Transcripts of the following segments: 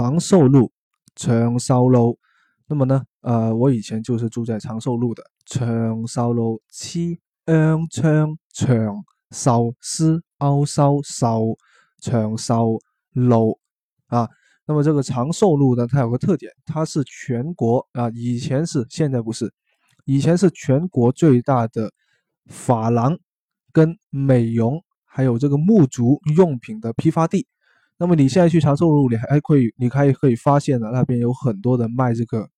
长寿路，长寿路。那么呢，呃，我以前就是住在长寿路的。长寿路，七安昌长寿是欧寿寿长寿路啊。那么这个长寿路呢，它有个特点，它是全国啊，以前是，现在不是，以前是全国最大的发廊、跟美容还有这个沐足用品的批发地。那么你现在去长寿路，你还可以，你还可以发现呢，那边有很多的卖这个。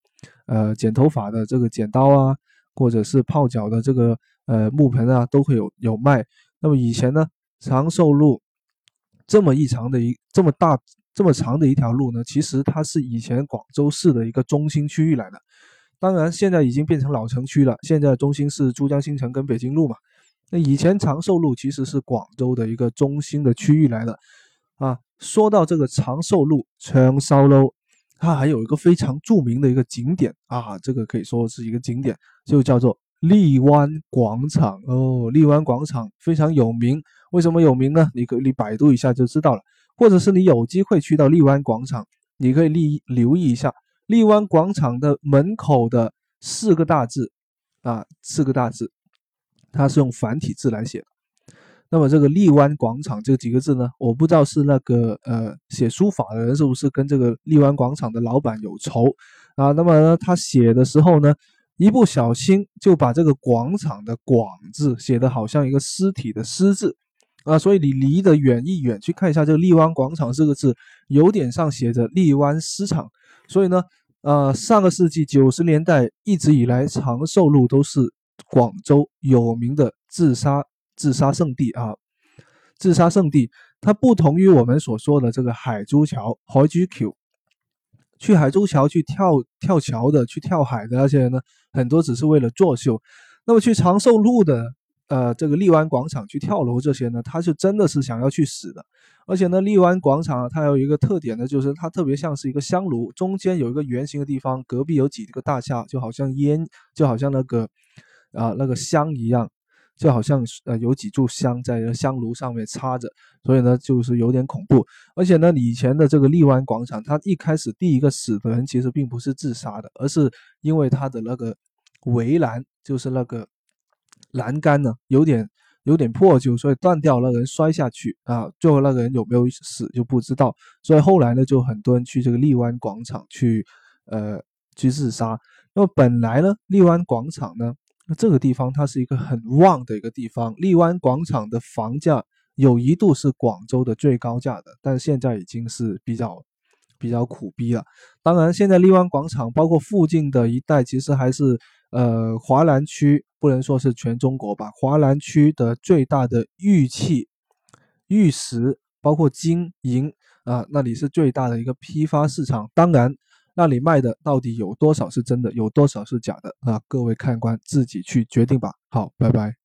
呃，剪头发的这个剪刀啊，或者是泡脚的这个呃木盆啊，都会有有卖。那么以前呢，长寿路这么一长的一这么大这么长的一条路呢，其实它是以前广州市的一个中心区域来的。当然现在已经变成老城区了，现在中心是珠江新城跟北京路嘛。那以前长寿路其实是广州的一个中心的区域来的啊。说到这个长寿路，长寿路。它还有一个非常著名的一个景点啊，这个可以说是一个景点，就叫做荔湾广场哦。荔湾广场非常有名，为什么有名呢？你可以百度一下就知道了，或者是你有机会去到荔湾广场，你可以立留意一下荔湾广场的门口的四个大字啊，四个大字，它是用繁体字来写的。那么这个荔湾广场这几个字呢，我不知道是那个呃写书法的人是不是跟这个荔湾广场的老板有仇啊？那么呢，他写的时候呢，一不小心就把这个广场的广字写的好像一个尸体的尸字啊，所以你离得远一远去看一下这个荔湾广场这个字，有点上写着荔湾丝厂。所以呢，呃，上个世纪九十年代一直以来，长寿路都是广州有名的自杀。自杀圣地啊，自杀圣地，它不同于我们所说的这个海珠桥、海珠桥。去海珠桥去跳跳桥的、去跳海的那些人呢，很多只是为了作秀。那么去长寿路的，呃，这个荔湾广场去跳楼这些呢，他就真的是想要去死的。而且呢，荔湾广场它有一个特点呢，就是它特别像是一个香炉，中间有一个圆形的地方，隔壁有几个大厦，就好像烟，就好像那个啊那个香一样。就好像呃有几炷香在香炉上面插着，所以呢就是有点恐怖。而且呢，以前的这个荔湾广场，它一开始第一个死的人其实并不是自杀的，而是因为它的那个围栏，就是那个栏杆呢有点有点破旧，所以断掉，那个人摔下去啊。最后那个人有没有死就不知道。所以后来呢，就很多人去这个荔湾广场去呃去自杀。那么本来呢，荔湾广场呢。那这个地方它是一个很旺的一个地方，荔湾广场的房价有一度是广州的最高价的，但现在已经是比较比较苦逼了。当然，现在荔湾广场包括附近的一带，其实还是呃华南区，不能说是全中国吧，华南区的最大的玉器、玉石，包括金银啊，那里是最大的一个批发市场。当然。那里卖的到底有多少是真的，有多少是假的啊？各位看官自己去决定吧。好，拜拜。